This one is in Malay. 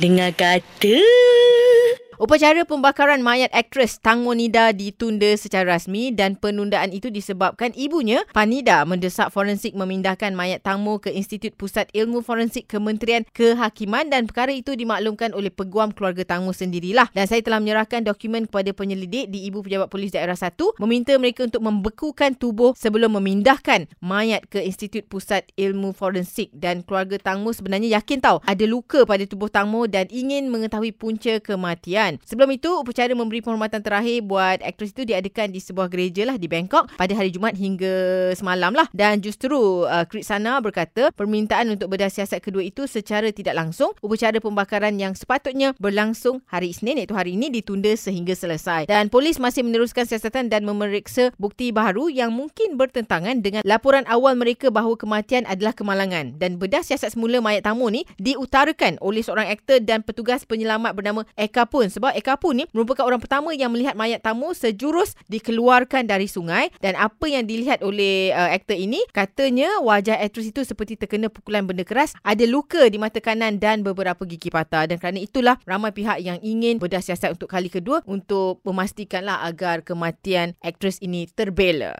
Dengar kata. Upacara pembakaran mayat aktris Tang Monida ditunda secara rasmi dan penundaan itu disebabkan ibunya, Panida, mendesak forensik memindahkan mayat Tang Mo ke Institut Pusat Ilmu Forensik Kementerian Kehakiman dan perkara itu dimaklumkan oleh peguam keluarga Tang Mo sendirilah. Dan saya telah menyerahkan dokumen kepada penyelidik di Ibu Pejabat Polis Daerah 1 meminta mereka untuk membekukan tubuh sebelum memindahkan mayat ke Institut Pusat Ilmu Forensik dan keluarga Tang Mo sebenarnya yakin tahu ada luka pada tubuh Tang Mo dan ingin mengetahui punca kematian kan. Sebelum itu, upacara memberi penghormatan terakhir buat aktris itu diadakan di sebuah gereja lah di Bangkok pada hari Jumaat hingga semalam lah. Dan justru uh, Krit Sana berkata permintaan untuk bedah siasat kedua itu secara tidak langsung upacara pembakaran yang sepatutnya berlangsung hari Isnin iaitu hari ini ditunda sehingga selesai. Dan polis masih meneruskan siasatan dan memeriksa bukti baharu yang mungkin bertentangan dengan laporan awal mereka bahawa kematian adalah kemalangan. Dan bedah siasat semula mayat tamu ni diutarakan oleh seorang aktor dan petugas penyelamat bernama Eka pun sebab Eka pun ni merupakan orang pertama yang melihat mayat tamu sejurus dikeluarkan dari sungai. Dan apa yang dilihat oleh uh, aktor ini katanya wajah aktris itu seperti terkena pukulan benda keras. Ada luka di mata kanan dan beberapa gigi patah. Dan kerana itulah ramai pihak yang ingin bedah siasat untuk kali kedua untuk memastikanlah agar kematian aktris ini terbela